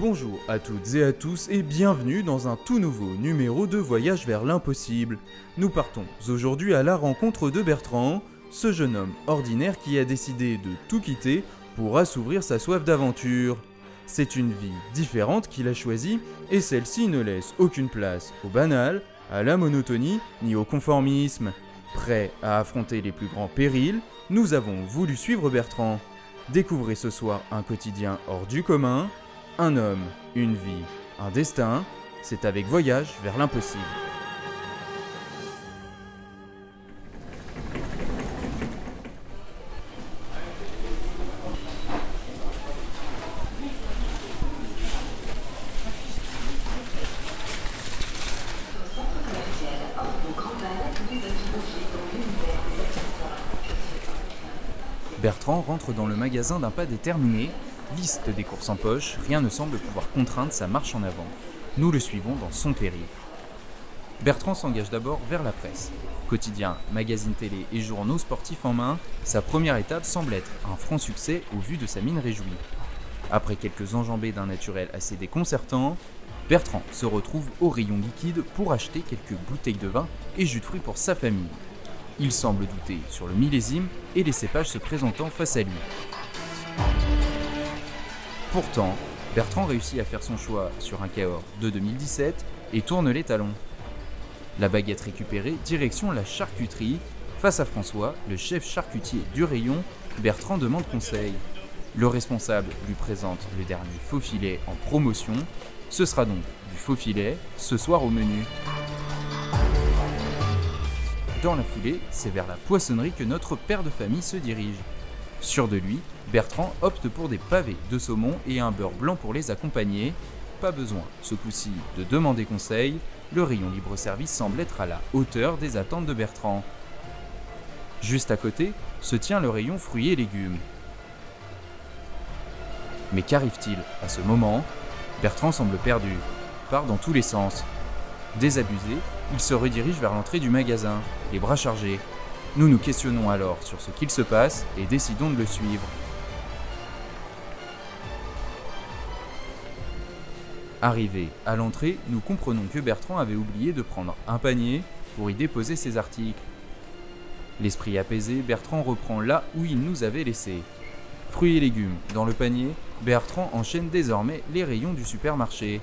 Bonjour à toutes et à tous et bienvenue dans un tout nouveau numéro de Voyage vers l'impossible. Nous partons aujourd'hui à la rencontre de Bertrand, ce jeune homme ordinaire qui a décidé de tout quitter pour assouvir sa soif d'aventure. C'est une vie différente qu'il a choisie et celle-ci ne laisse aucune place au banal, à la monotonie ni au conformisme. Prêt à affronter les plus grands périls, nous avons voulu suivre Bertrand. Découvrez ce soir un quotidien hors du commun, un homme, une vie, un destin, c'est avec Voyage vers l'impossible. Bertrand rentre dans le magasin d'un pas déterminé, liste des courses en poche, rien ne semble pouvoir contraindre sa marche en avant. Nous le suivons dans son périple. Bertrand s'engage d'abord vers la presse. Quotidien, magazine télé et journaux sportifs en main, sa première étape semble être un franc succès au vu de sa mine réjouie. Après quelques enjambées d'un naturel assez déconcertant, Bertrand se retrouve au rayon liquide pour acheter quelques bouteilles de vin et jus de fruits pour sa famille. Il semble douter sur le millésime et les cépages se présentant face à lui. Pourtant, Bertrand réussit à faire son choix sur un Cahors de 2017 et tourne les talons. La baguette récupérée, direction la charcuterie. Face à François, le chef charcutier du rayon, Bertrand demande conseil. Le responsable lui présente le dernier faux filet en promotion. Ce sera donc du faux filet ce soir au menu. Dans la foulée, c'est vers la poissonnerie que notre père de famille se dirige. Sûr de lui, Bertrand opte pour des pavés de saumon et un beurre blanc pour les accompagner. Pas besoin, ce coup-ci, de demander conseil, le rayon libre-service semble être à la hauteur des attentes de Bertrand. Juste à côté se tient le rayon fruits et légumes. Mais qu'arrive-t-il à ce moment? Bertrand semble perdu, part dans tous les sens. Désabusé, il se redirige vers l'entrée du magasin, les bras chargés. Nous nous questionnons alors sur ce qu'il se passe et décidons de le suivre. Arrivé à l'entrée, nous comprenons que Bertrand avait oublié de prendre un panier pour y déposer ses articles. L'esprit apaisé, Bertrand reprend là où il nous avait laissé. Fruits et légumes dans le panier, Bertrand enchaîne désormais les rayons du supermarché.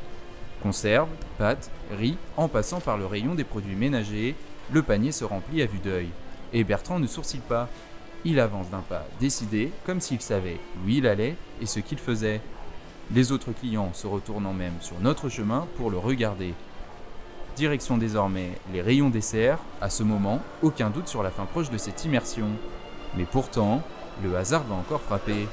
Conserves, pâtes, riz, en passant par le rayon des produits ménagers, le panier se remplit à vue d'œil. Et Bertrand ne sourcille pas. Il avance d'un pas décidé, comme s'il savait où il allait et ce qu'il faisait. Les autres clients se retournant même sur notre chemin pour le regarder. Direction désormais les rayons dessert, à ce moment, aucun doute sur la fin proche de cette immersion. Mais pourtant, le hasard va encore frapper.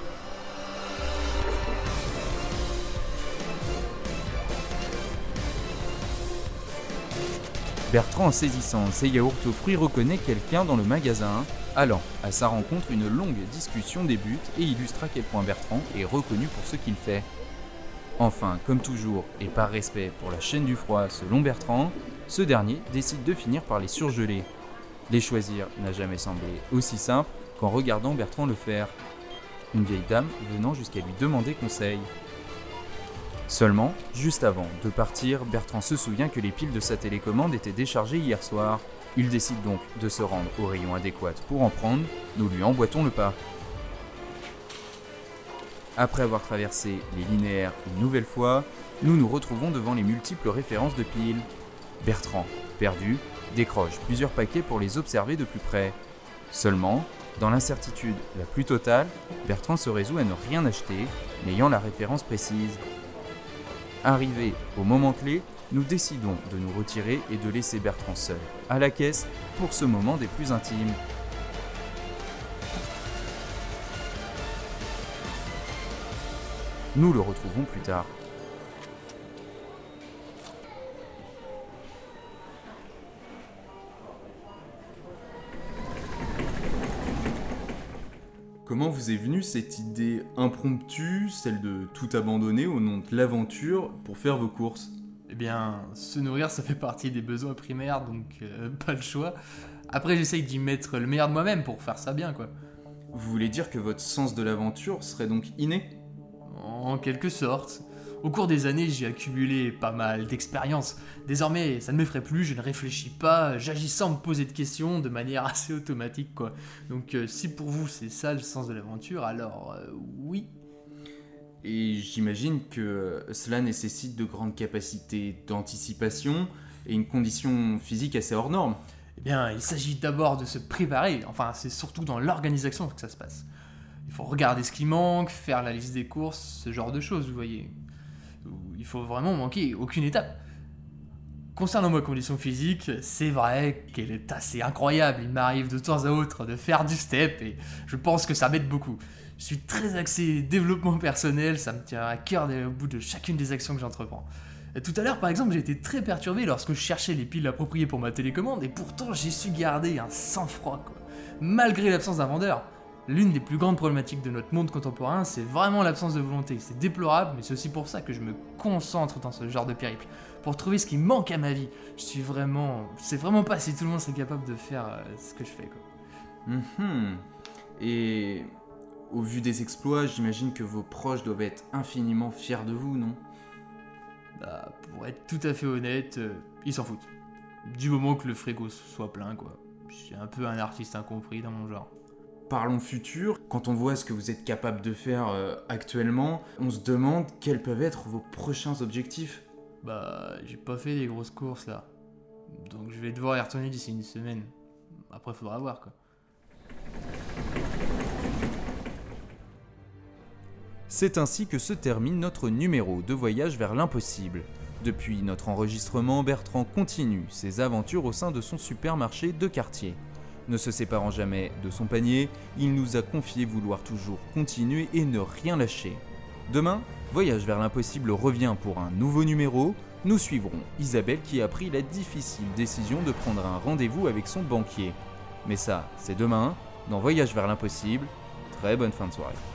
Bertrand, saisissant ses yaourts aux fruits, reconnaît quelqu'un dans le magasin. Allant à sa rencontre, une longue discussion débute et illustre à quel point Bertrand est reconnu pour ce qu'il fait. Enfin, comme toujours, et par respect pour la chaîne du froid selon Bertrand, ce dernier décide de finir par les surgeler. Les choisir n'a jamais semblé aussi simple qu'en regardant Bertrand le faire. Une vieille dame venant jusqu'à lui demander conseil. Seulement, juste avant de partir, Bertrand se souvient que les piles de sa télécommande étaient déchargées hier soir. Il décide donc de se rendre au rayon adéquat pour en prendre, nous lui emboîtons le pas. Après avoir traversé les linéaires une nouvelle fois, nous nous retrouvons devant les multiples références de piles. Bertrand, perdu, décroche plusieurs paquets pour les observer de plus près. Seulement, dans l'incertitude la plus totale, Bertrand se résout à ne rien acheter, n'ayant la référence précise. Arrivé au moment clé, nous décidons de nous retirer et de laisser Bertrand seul, à la caisse, pour ce moment des plus intimes. Nous le retrouvons plus tard. Comment vous est venue cette idée impromptue, celle de tout abandonner au nom de l'aventure pour faire vos courses? Eh bien, se nourrir, ça fait partie des besoins primaires, donc euh, pas le choix. Après, j'essaye d'y mettre le meilleur de moi-même pour faire ça bien, quoi. Vous voulez dire que votre sens de l'aventure serait donc inné? En quelque sorte. Au cours des années, j'ai accumulé pas mal d'expérience. Désormais, ça ne m'effraie plus, je ne réfléchis pas, j'agis sans me poser de questions, de manière assez automatique, quoi. Donc, euh, si pour vous c'est ça le sens de l'aventure, alors euh, oui. Et j'imagine que cela nécessite de grandes capacités d'anticipation et une condition physique assez hors norme. Eh bien, il s'agit d'abord de se préparer, enfin, c'est surtout dans l'organisation que ça se passe. Il faut regarder ce qui manque, faire la liste des courses, ce genre de choses, vous voyez il faut vraiment manquer aucune étape. Concernant ma condition physique, c'est vrai qu'elle est assez incroyable. Il m'arrive de temps à autre de faire du step et je pense que ça m'aide beaucoup. Je suis très axé développement personnel, ça me tient à cœur au bout de chacune des actions que j'entreprends. Tout à l'heure, par exemple, j'ai été très perturbé lorsque je cherchais les piles appropriées pour ma télécommande et pourtant j'ai su garder un sang-froid, Malgré l'absence d'un vendeur. L'une des plus grandes problématiques de notre monde contemporain, c'est vraiment l'absence de volonté. C'est déplorable, mais c'est aussi pour ça que je me concentre dans ce genre de périple. Pour trouver ce qui manque à ma vie. Je suis vraiment. C'est vraiment pas si tout le monde serait capable de faire euh, ce que je fais, quoi. Mhm. Et. Au vu des exploits, j'imagine que vos proches doivent être infiniment fiers de vous, non? Bah, pour être tout à fait honnête, euh, ils s'en foutent. Du moment que le frigo soit plein, quoi. Je suis un peu un artiste incompris dans mon genre parlons futur, quand on voit ce que vous êtes capable de faire euh, actuellement, on se demande quels peuvent être vos prochains objectifs. Bah, j'ai pas fait des grosses courses là. Donc je vais devoir y retourner d'ici une semaine. Après, faudra voir quoi. C'est ainsi que se termine notre numéro de voyage vers l'impossible. Depuis notre enregistrement, Bertrand continue ses aventures au sein de son supermarché de quartier. Ne se séparant jamais de son panier, il nous a confié vouloir toujours continuer et ne rien lâcher. Demain, Voyage vers l'impossible revient pour un nouveau numéro. Nous suivrons Isabelle qui a pris la difficile décision de prendre un rendez-vous avec son banquier. Mais ça, c'est demain, dans Voyage vers l'impossible. Très bonne fin de soirée.